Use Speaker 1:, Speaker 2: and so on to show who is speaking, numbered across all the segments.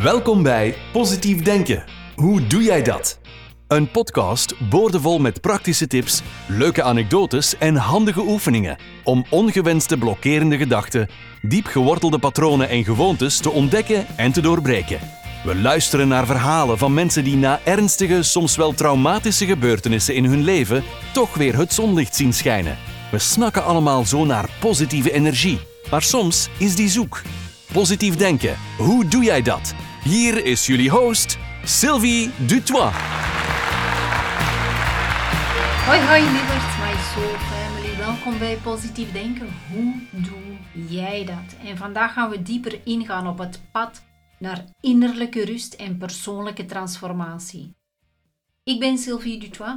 Speaker 1: Welkom bij Positief Denken. Hoe doe jij dat? Een podcast boordevol met praktische tips, leuke anekdotes en handige oefeningen om ongewenste blokkerende gedachten, diep gewortelde patronen en gewoontes te ontdekken en te doorbreken. We luisteren naar verhalen van mensen die na ernstige, soms wel traumatische gebeurtenissen in hun leven toch weer het zonlicht zien schijnen. We snakken allemaal zo naar positieve energie, maar soms is die zoek. Positief denken, hoe doe jij dat? Hier is jullie host, Sylvie Dutois.
Speaker 2: Hoi hoi lieverd, my soul family. Welkom bij Positief Denken. Hoe doe jij dat? En vandaag gaan we dieper ingaan op het pad naar innerlijke rust en persoonlijke transformatie. Ik ben Sylvie Dutois,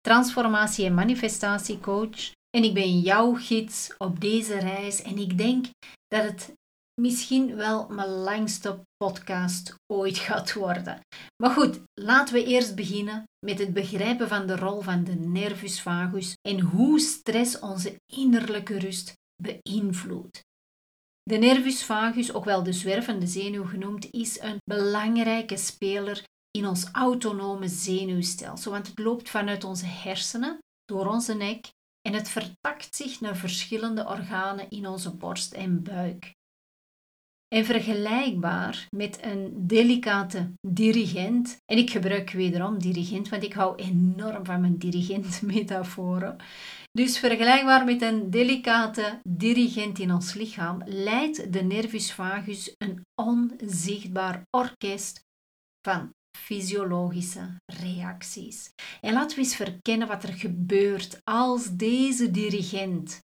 Speaker 2: transformatie- en manifestatiecoach en ik ben jouw gids op deze reis en ik denk dat het misschien wel mijn langste podcast ooit gaat worden. Maar goed, laten we eerst beginnen met het begrijpen van de rol van de nervus vagus en hoe stress onze innerlijke rust beïnvloedt. De nervus vagus, ook wel de zwervende zenuw genoemd, is een belangrijke speler in ons autonome zenuwstelsel, want het loopt vanuit onze hersenen, door onze nek en het vertakt zich naar verschillende organen in onze borst en buik. En vergelijkbaar met een delicate dirigent, en ik gebruik wederom dirigent, want ik hou enorm van mijn dirigent-metaforen. Dus vergelijkbaar met een delicate dirigent in ons lichaam, leidt de nervus vagus een onzichtbaar orkest van fysiologische reacties. En laten we eens verkennen wat er gebeurt als deze dirigent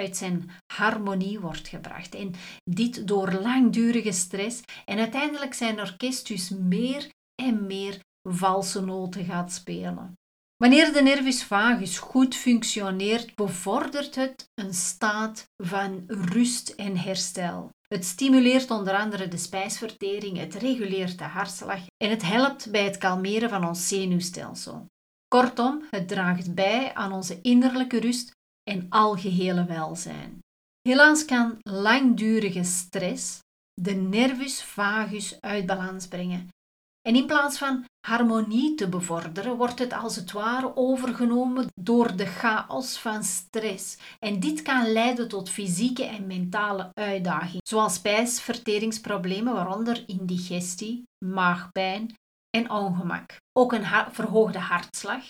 Speaker 2: uit zijn harmonie wordt gebracht. En dit door langdurige stress en uiteindelijk zijn orkest dus meer en meer valse noten gaat spelen. Wanneer de nervus vagus goed functioneert, bevordert het een staat van rust en herstel. Het stimuleert onder andere de spijsvertering, het reguleert de hartslag en het helpt bij het kalmeren van ons zenuwstelsel. Kortom, het draagt bij aan onze innerlijke rust en algehele welzijn. Helaas kan langdurige stress de nervus vagus uit balans brengen. En in plaats van harmonie te bevorderen, wordt het als het ware overgenomen door de chaos van stress. En dit kan leiden tot fysieke en mentale uitdagingen, zoals spijsverteringsproblemen, waaronder indigestie, maagpijn en ongemak. Ook een verhoogde hartslag,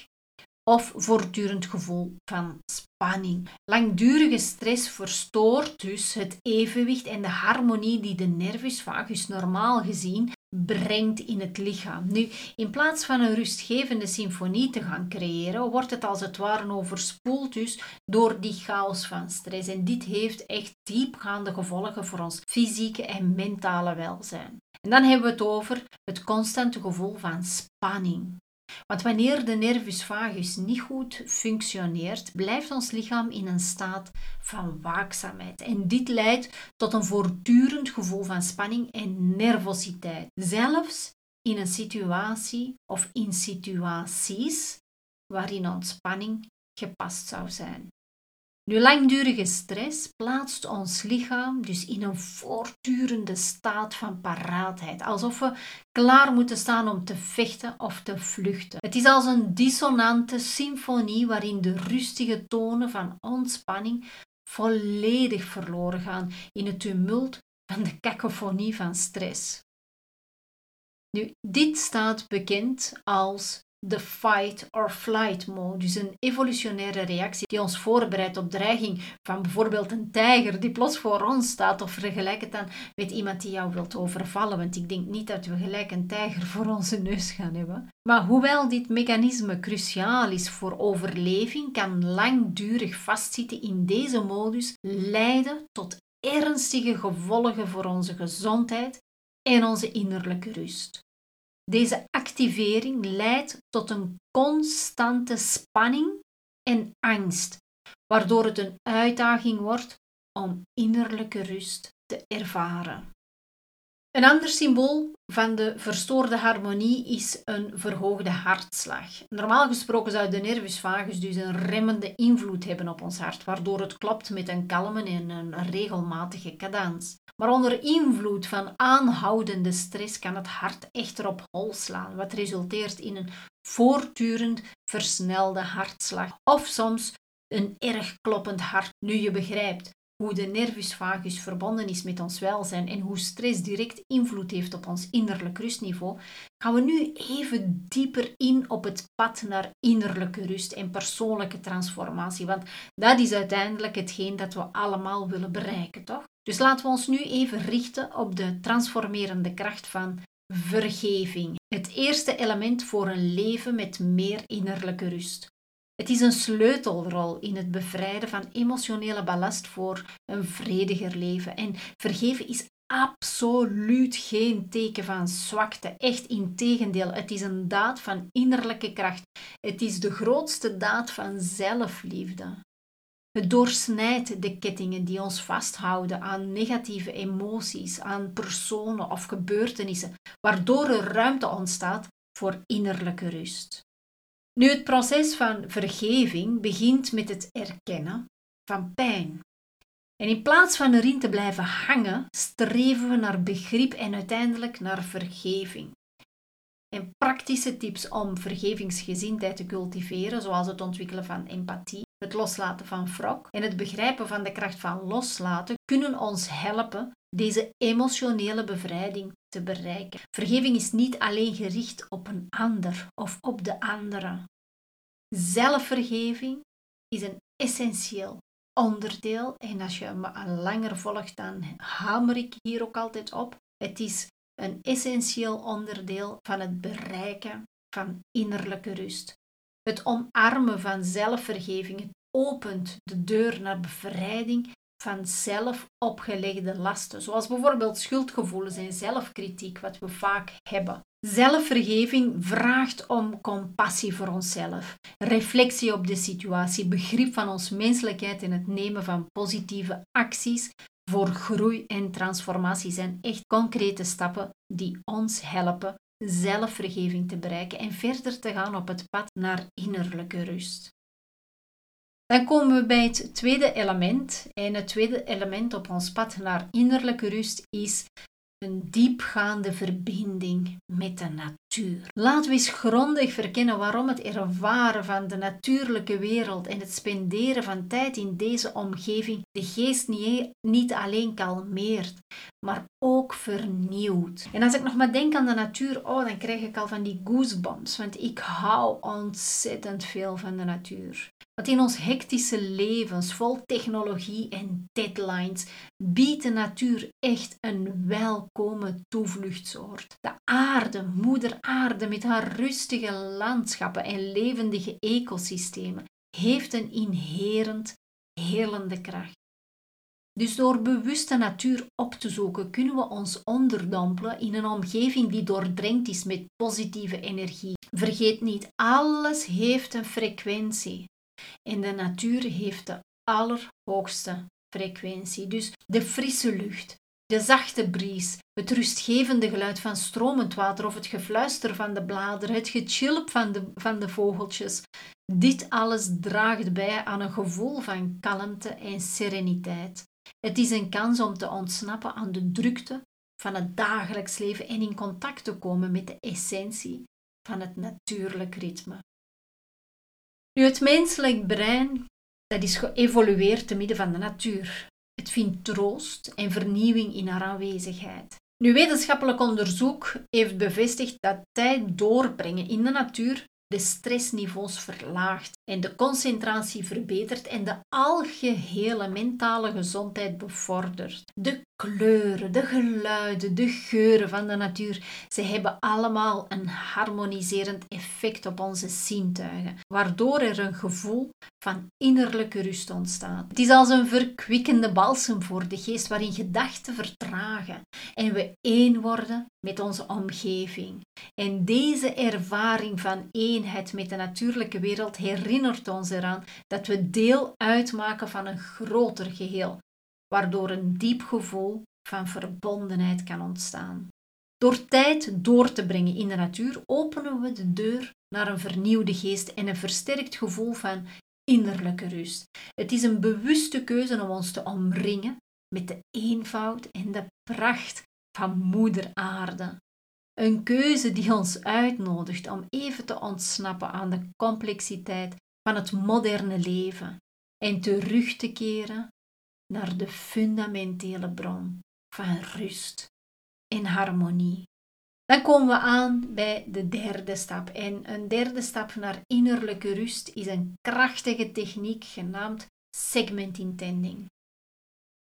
Speaker 2: of voortdurend gevoel van spanning. Langdurige stress verstoort dus het evenwicht en de harmonie die de nervus vagus normaal gezien brengt in het lichaam. Nu, in plaats van een rustgevende symfonie te gaan creëren, wordt het als het ware overspoeld dus door die chaos van stress. En dit heeft echt diepgaande gevolgen voor ons fysieke en mentale welzijn. En dan hebben we het over het constante gevoel van spanning. Want wanneer de nervus vagus niet goed functioneert, blijft ons lichaam in een staat van waakzaamheid. En dit leidt tot een voortdurend gevoel van spanning en nervositeit. Zelfs in een situatie of in situaties waarin ontspanning gepast zou zijn. Nu, langdurige stress plaatst ons lichaam dus in een voortdurende staat van paraatheid, alsof we klaar moeten staan om te vechten of te vluchten. Het is als een dissonante symfonie waarin de rustige tonen van ontspanning volledig verloren gaan in het tumult van de cacophonie van stress. Nu, dit staat bekend als de fight or flight modus, een evolutionaire reactie die ons voorbereidt op dreiging van bijvoorbeeld een tijger die plots voor ons staat of vergelijk het dan met iemand die jou wilt overvallen, want ik denk niet dat we gelijk een tijger voor onze neus gaan hebben. Maar hoewel dit mechanisme cruciaal is voor overleving, kan langdurig vastzitten in deze modus leiden tot ernstige gevolgen voor onze gezondheid en onze innerlijke rust. Deze activering leidt tot een constante spanning en angst, waardoor het een uitdaging wordt om innerlijke rust te ervaren. Een ander symbool van de verstoorde harmonie is een verhoogde hartslag. Normaal gesproken zou de nervus vagus dus een remmende invloed hebben op ons hart, waardoor het klopt met een kalme en een regelmatige cadans. Maar onder invloed van aanhoudende stress kan het hart echter op hol slaan, wat resulteert in een voortdurend versnelde hartslag of soms een erg kloppend hart. Nu je begrijpt hoe de nervus vagus verbonden is met ons welzijn en hoe stress direct invloed heeft op ons innerlijk rustniveau, gaan we nu even dieper in op het pad naar innerlijke rust en persoonlijke transformatie. Want dat is uiteindelijk hetgeen dat we allemaal willen bereiken, toch? Dus laten we ons nu even richten op de transformerende kracht van vergeving. Het eerste element voor een leven met meer innerlijke rust. Het is een sleutelrol in het bevrijden van emotionele ballast voor een vrediger leven. En vergeven is absoluut geen teken van zwakte. Echt integendeel, het is een daad van innerlijke kracht. Het is de grootste daad van zelfliefde. Het doorsnijdt de kettingen die ons vasthouden aan negatieve emoties, aan personen of gebeurtenissen, waardoor er ruimte ontstaat voor innerlijke rust. Nu, het proces van vergeving begint met het erkennen van pijn. En in plaats van erin te blijven hangen, streven we naar begrip en uiteindelijk naar vergeving. En praktische tips om vergevingsgezindheid te cultiveren, zoals het ontwikkelen van empathie, het loslaten van wrok en het begrijpen van de kracht van loslaten, kunnen ons helpen deze emotionele bevrijding te bereiken. Vergeving is niet alleen gericht op een ander of op de andere. Zelfvergeving is een essentieel onderdeel en als je me langer volgt, dan hamer ik hier ook altijd op. Het is een essentieel onderdeel van het bereiken van innerlijke rust. Het omarmen van zelfvergeving opent de deur naar bevrijding van zelf opgelegde lasten, zoals bijvoorbeeld schuldgevoelens en zelfkritiek, wat we vaak hebben. Zelfvergeving vraagt om compassie voor onszelf, reflectie op de situatie, begrip van ons menselijkheid en het nemen van positieve acties voor groei en transformatie zijn echt concrete stappen die ons helpen zelfvergeving te bereiken en verder te gaan op het pad naar innerlijke rust. Dan komen we bij het tweede element. En het tweede element op ons pad naar innerlijke rust is een diepgaande verbinding met de natuur. Laten we eens grondig verkennen waarom het ervaren van de natuurlijke wereld en het spenderen van tijd in deze omgeving de geest niet, niet alleen kalmeert, maar ook vernieuwt. En als ik nog maar denk aan de natuur, oh, dan krijg ik al van die goosebumps, want ik hou ontzettend veel van de natuur. Want in ons hectische levens vol technologie en deadlines biedt de natuur echt een welkome toevluchtsoord. De aarde, moeder aarde met haar rustige landschappen en levendige ecosystemen, heeft een inherent helende kracht. Dus door bewuste natuur op te zoeken, kunnen we ons onderdompelen in een omgeving die doordrenkt is met positieve energie. Vergeet niet, alles heeft een frequentie. En de natuur heeft de allerhoogste frequentie. Dus de frisse lucht, de zachte bries, het rustgevende geluid van stromend water of het gefluister van de bladeren, het gechilp van de, van de vogeltjes. Dit alles draagt bij aan een gevoel van kalmte en sereniteit. Het is een kans om te ontsnappen aan de drukte van het dagelijks leven en in contact te komen met de essentie van het natuurlijk ritme. Nu, het menselijk brein dat is geëvolueerd te midden van de natuur. Het vindt troost en vernieuwing in haar aanwezigheid. Nu, wetenschappelijk onderzoek heeft bevestigd dat tijd doorbrengen in de natuur de stressniveaus verlaagt en de concentratie verbetert en de algehele mentale gezondheid bevordert. De kleuren, de geluiden, de geuren van de natuur, ze hebben allemaal een harmoniserend effect op onze zintuigen, waardoor er een gevoel van innerlijke rust ontstaat. Het is als een verkwikkende balsem voor de geest waarin gedachten vertragen en we één worden met onze omgeving. En deze ervaring van eenheid met de natuurlijke wereld herinnert ons eraan dat we deel uitmaken van een groter geheel, waardoor een diep gevoel van verbondenheid kan ontstaan. Door tijd door te brengen in de natuur openen we de deur naar een vernieuwde geest en een versterkt gevoel van innerlijke rust. Het is een bewuste keuze om ons te omringen met de eenvoud en de pracht van Moeder Aarde. Een keuze die ons uitnodigt om even te ontsnappen aan de complexiteit van het moderne leven en terug te keren naar de fundamentele bron van rust en harmonie. Dan komen we aan bij de derde stap. En een derde stap naar innerlijke rust is een krachtige techniek genaamd segment intending.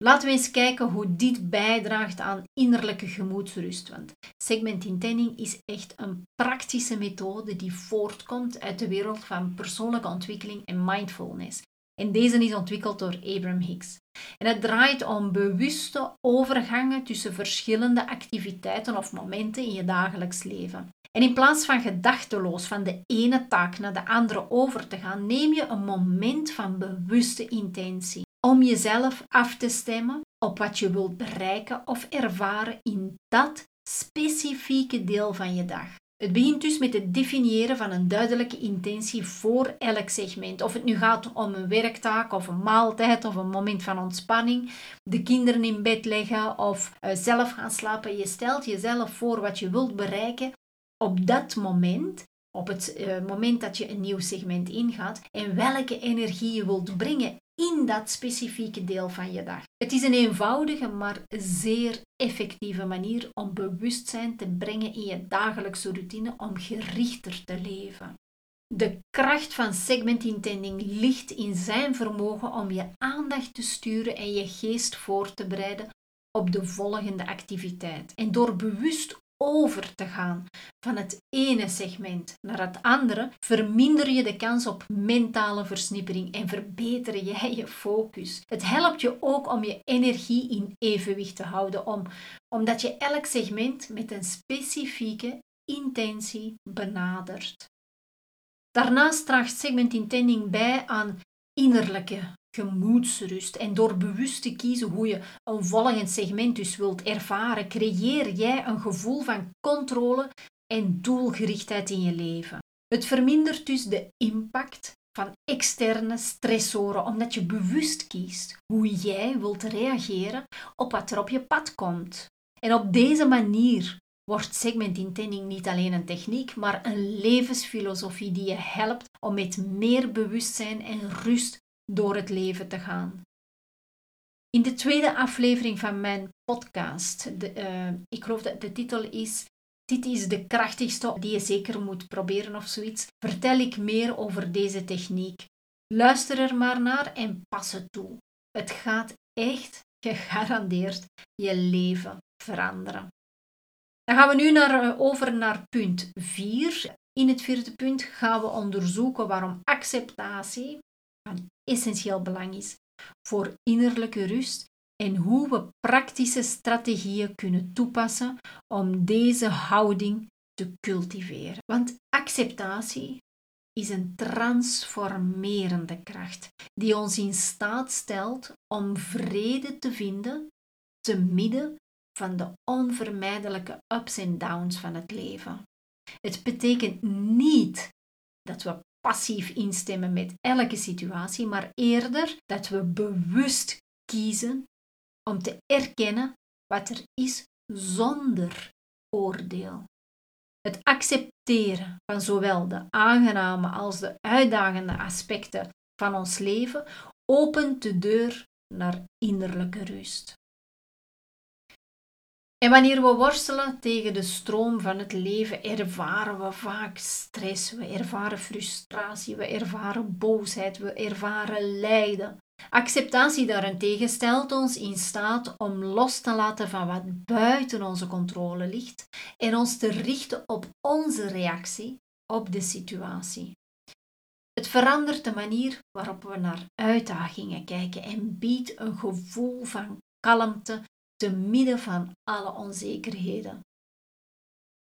Speaker 2: Laten we eens kijken hoe dit bijdraagt aan innerlijke gemoedsrust. Want segment intending is echt een praktische methode die voortkomt uit de wereld van persoonlijke ontwikkeling en mindfulness. En deze is ontwikkeld door Abraham Hicks. En het draait om bewuste overgangen tussen verschillende activiteiten of momenten in je dagelijks leven. En in plaats van gedachteloos van de ene taak naar de andere over te gaan, neem je een moment van bewuste intentie om jezelf af te stemmen op wat je wilt bereiken of ervaren in dat specifieke deel van je dag. Het begint dus met het definiëren van een duidelijke intentie voor elk segment. Of het nu gaat om een werktaak of een maaltijd of een moment van ontspanning, de kinderen in bed leggen of uh, zelf gaan slapen. Je stelt jezelf voor wat je wilt bereiken op dat moment, op het uh, moment dat je een nieuw segment ingaat en welke energie je wilt brengen in dat specifieke deel van je dag. Het is een eenvoudige, maar zeer effectieve manier om bewustzijn te brengen in je dagelijkse routine om gerichter te leven. De kracht van segment intending ligt in zijn vermogen om je aandacht te sturen en je geest voor te bereiden op de volgende activiteit. En door bewust over te gaan van het ene segment naar het andere, verminder je de kans op mentale versnippering en verbeter jij je focus. Het helpt je ook om je energie in evenwicht te houden, om, omdat je elk segment met een specifieke intentie benadert. Daarnaast draagt segment intending bij aan innerlijke gemoedsrust. En door bewust te kiezen hoe je een volgend segment dus wilt ervaren, creëer jij een gevoel van controle en doelgerichtheid in je leven. Het vermindert dus de impact van externe stressoren, omdat je bewust kiest hoe jij wilt reageren op wat er op je pad komt. En op deze manier wordt segment intending niet alleen een techniek, maar een levensfilosofie die je helpt om met meer bewustzijn en rust door het leven te gaan. In de tweede aflevering van mijn podcast, de, uh, ik geloof dat de titel is Dit is de krachtigste die je zeker moet proberen of zoiets, vertel ik meer over deze techniek. Luister er maar naar en pas het toe. Het gaat echt gegarandeerd je leven veranderen. Dan gaan we nu naar, eh, over naar punt 4. In het vierde punt gaan we onderzoeken waarom acceptatie van essentieel belang is voor innerlijke rust en hoe we praktische strategieën kunnen toepassen om deze houding te cultiveren. Want acceptatie is een transformerende kracht die ons in staat stelt om vrede te vinden te midden van de onvermijdelijke ups en downs van het leven. Het betekent niet dat we passief instemmen met elke situatie, maar eerder dat we bewust kiezen om te erkennen wat er is zonder oordeel. Het accepteren van zowel de aangename als de uitdagende aspecten van ons leven opent de deur naar innerlijke rust. En wanneer we worstelen tegen de stroom van het leven, ervaren we vaak stress, we ervaren frustratie, we ervaren boosheid, we ervaren lijden. Acceptatie daarentegen stelt ons in staat om los te laten van wat buiten onze controle ligt en ons te richten op onze reactie op de situatie. Het verandert de manier waarop we naar uitdagingen kijken en biedt een gevoel van kalmte te midden van alle onzekerheden.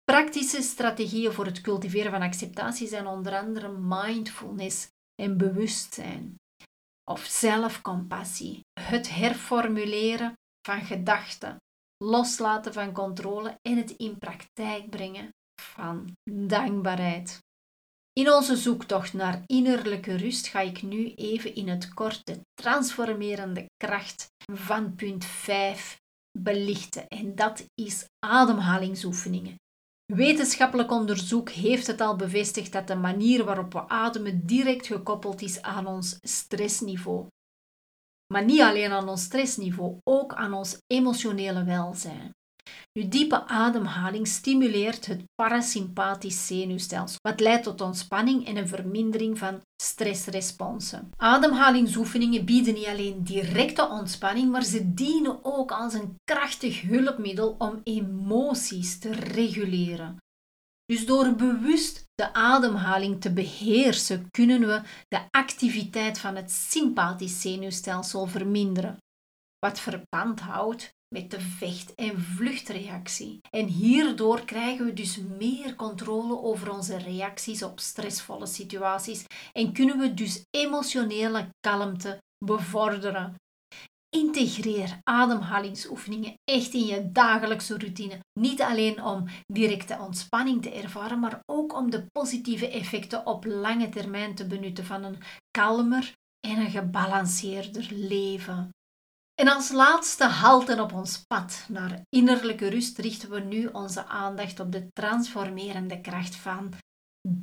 Speaker 2: Praktische strategieën voor het cultiveren van acceptatie zijn onder andere mindfulness en bewustzijn, of zelfcompassie, het herformuleren van gedachten, loslaten van controle en het in praktijk brengen van dankbaarheid. In onze zoektocht naar innerlijke rust ga ik nu even in het kort de transformerende kracht van punt 5 belichten. En dat is ademhalingsoefeningen. Wetenschappelijk onderzoek heeft het al bevestigd dat de manier waarop we ademen direct gekoppeld is aan ons stressniveau. Maar niet alleen aan ons stressniveau, ook aan ons emotionele welzijn. Uw diepe ademhaling stimuleert het parasympathisch zenuwstelsel, wat leidt tot ontspanning en een vermindering van stressresponsen. Ademhalingsoefeningen bieden niet alleen directe ontspanning, maar ze dienen ook als een krachtig hulpmiddel om emoties te reguleren. Dus door bewust de ademhaling te beheersen, kunnen we de activiteit van het sympathisch zenuwstelsel verminderen, wat verband houdt met de vecht- en vluchtreactie. En hierdoor krijgen we dus meer controle over onze reacties op stressvolle situaties en kunnen we dus emotionele kalmte bevorderen. Integreer ademhalingsoefeningen echt in je dagelijkse routine. Niet alleen om directe ontspanning te ervaren, maar ook om de positieve effecten op lange termijn te benutten van een kalmer en een gebalanceerder leven. En als laatste halten op ons pad naar innerlijke rust richten we nu onze aandacht op de transformerende kracht van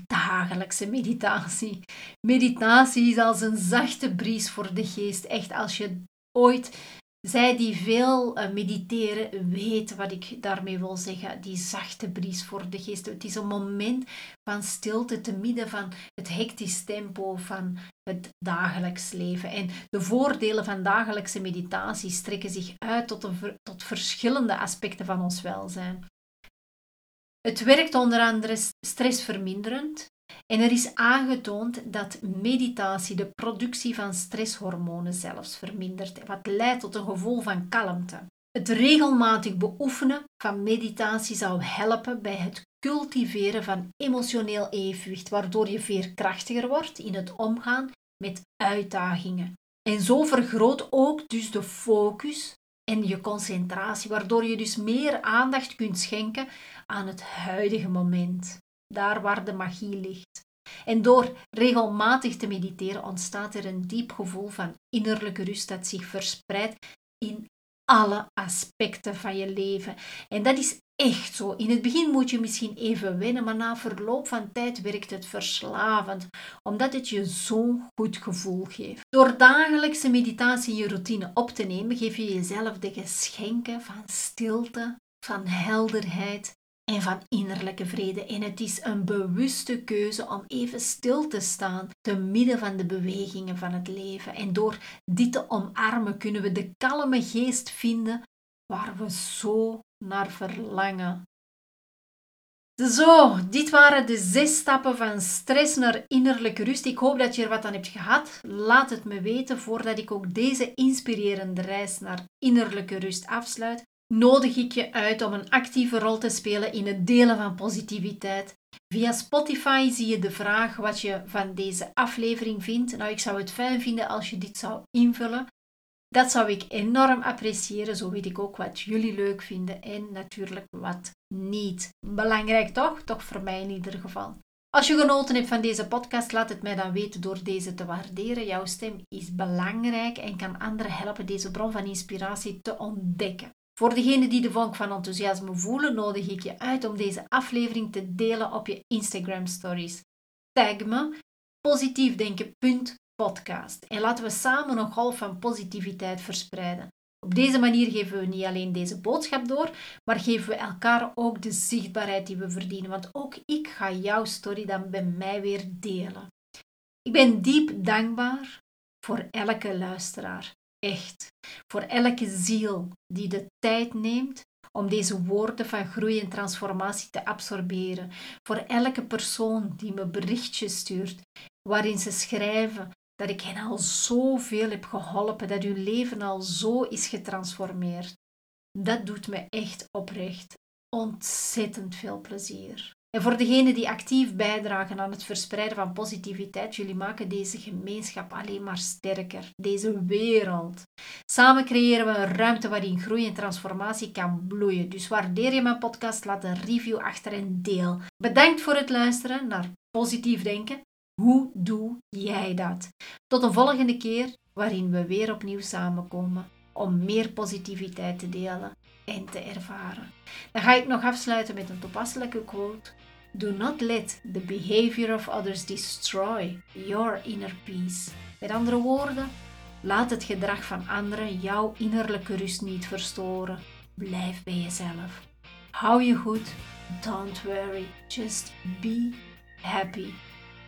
Speaker 2: dagelijkse meditatie. Meditatie is als een zachte bries voor de geest. Echt, als je ooit zij die veel eh, mediteren weten wat ik daarmee wil zeggen. Die zachte bries voor de geest. Het is een moment van stilte te midden van het hectisch tempo van het dagelijks leven. En de voordelen van dagelijkse meditatie strekken zich uit tot, tot verschillende aspecten van ons welzijn. Het werkt onder andere stressverminderend, en er is aangetoond dat meditatie de productie van stresshormonen zelfs vermindert, wat leidt tot een gevoel van kalmte. Het regelmatig beoefenen van meditatie zou helpen bij het cultiveren van emotioneel evenwicht, waardoor je veerkrachtiger wordt in het omgaan met uitdagingen. En zo vergroot ook dus de focus en je concentratie, waardoor je dus meer aandacht kunt schenken aan het huidige moment daar waar de magie ligt. En door regelmatig te mediteren ontstaat er een diep gevoel van innerlijke rust dat zich verspreidt in alle aspecten van je leven. En dat is echt zo. In het begin moet je misschien even wennen, maar na verloop van tijd werkt het verslavend, omdat het je zo'n goed gevoel geeft. Door dagelijkse meditatie in je routine op te nemen, geef je jezelf de geschenken van stilte, van helderheid en van innerlijke vrede. En het is een bewuste keuze om even stil te staan te midden van de bewegingen van het leven. En door dit te omarmen kunnen we de kalme geest vinden waar we zo naar verlangen. Zo, dit waren de zes stappen van stress naar innerlijke rust. Ik hoop dat je er wat aan hebt gehad. Laat het me weten voordat ik ook deze inspirerende reis naar innerlijke rust afsluit nodig ik je uit om een actieve rol te spelen in het delen van positiviteit. Via Spotify zie je de vraag wat je van deze aflevering vindt. Nou, ik zou het fijn vinden als je dit zou invullen. Dat zou ik enorm appreciëren. Zo weet ik ook wat jullie leuk vinden en natuurlijk wat niet. Belangrijk toch? Toch voor mij in ieder geval. Als je genoten hebt van deze podcast, laat het mij dan weten door deze te waarderen. Jouw stem is belangrijk en kan anderen helpen deze bron van inspiratie te ontdekken. Voor degenen die de vonk van enthousiasme voelen, nodig ik je uit om deze aflevering te delen op je Instagram stories. Tag me positiefdenken.podcast en laten we samen een golf van positiviteit verspreiden. Op deze manier geven we niet alleen deze boodschap door, maar geven we elkaar ook de zichtbaarheid die we verdienen. Want ook ik ga jouw story dan bij mij weer delen. Ik ben diep dankbaar voor elke luisteraar. Echt. Voor elke ziel die de tijd neemt om deze woorden van groei en transformatie te absorberen. Voor elke persoon die me berichtjes stuurt waarin ze schrijven dat ik hen al zoveel heb geholpen, dat hun leven al zo is getransformeerd. Dat doet me echt oprecht ontzettend veel plezier. En voor degenen die actief bijdragen aan het verspreiden van positiviteit, jullie maken deze gemeenschap alleen maar sterker, deze wereld. Samen creëren we een ruimte waarin groei en transformatie kan bloeien. Dus waardeer je mijn podcast, laat een review achter en deel. Bedankt voor het luisteren naar Positief Denken. Hoe doe jij dat? Tot een volgende keer waarin we weer opnieuw samenkomen om meer positiviteit te delen en te ervaren. Dan ga ik nog afsluiten met een toepasselijke quote. Do not let the behavior of others destroy your inner peace. Met andere woorden, laat het gedrag van anderen jouw innerlijke rust niet verstoren. Blijf bij jezelf. Hou je goed. Don't worry. Just be happy.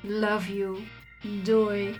Speaker 2: Love you. Doei.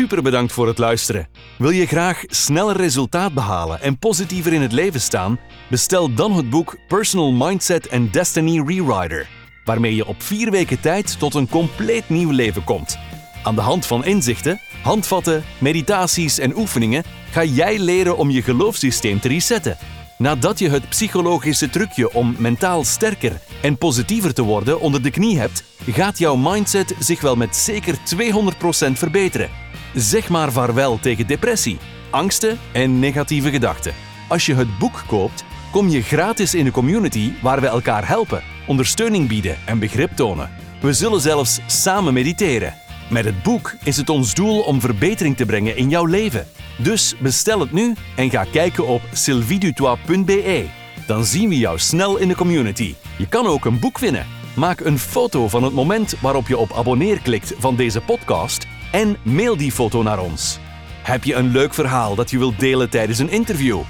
Speaker 1: Super bedankt voor het luisteren. Wil je graag sneller resultaat behalen en positiever in het leven staan? Bestel dan het boek Personal Mindset and Destiny Rewriter, waarmee je op vier weken tijd tot een compleet nieuw leven komt. Aan de hand van inzichten, handvatten, meditaties en oefeningen ga jij leren om je geloofssysteem te resetten. Nadat je het psychologische trucje om mentaal sterker en positiever te worden onder de knie hebt, gaat jouw mindset zich wel met zeker 200% verbeteren. Zeg maar vaarwel tegen depressie, angsten en negatieve gedachten. Als je het boek koopt, kom je gratis in de community waar we elkaar helpen, ondersteuning bieden en begrip tonen. We zullen zelfs samen mediteren. Met het boek is het ons doel om verbetering te brengen in jouw leven. Dus bestel het nu en ga kijken op sylvidutois.be. Dan zien we jou snel in de community. Je kan ook een boek winnen. Maak een foto van het moment waarop je op abonneer klikt van deze podcast en mail die foto naar ons. Heb je een leuk verhaal dat je wilt delen tijdens een interview?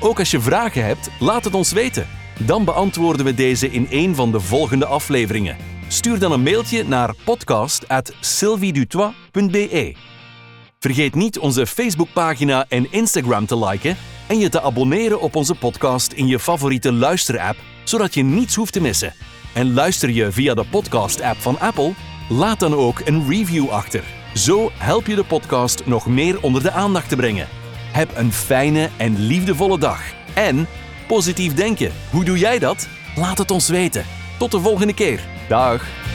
Speaker 1: Ook als je vragen hebt, laat het ons weten. Dan beantwoorden we deze in een van de volgende afleveringen. Stuur dan een mailtje naar podcast@sylviedutois.be. Vergeet niet onze Facebookpagina en Instagram te liken en je te abonneren op onze podcast in je favoriete luisterapp, zodat je niets hoeft te missen. En luister je via de podcast-app van Apple? Laat dan ook een review achter. Zo help je de podcast nog meer onder de aandacht te brengen. Heb een fijne en liefdevolle dag. En positief denken. Hoe doe jij dat? Laat het ons weten. Tot de volgende keer. Dag.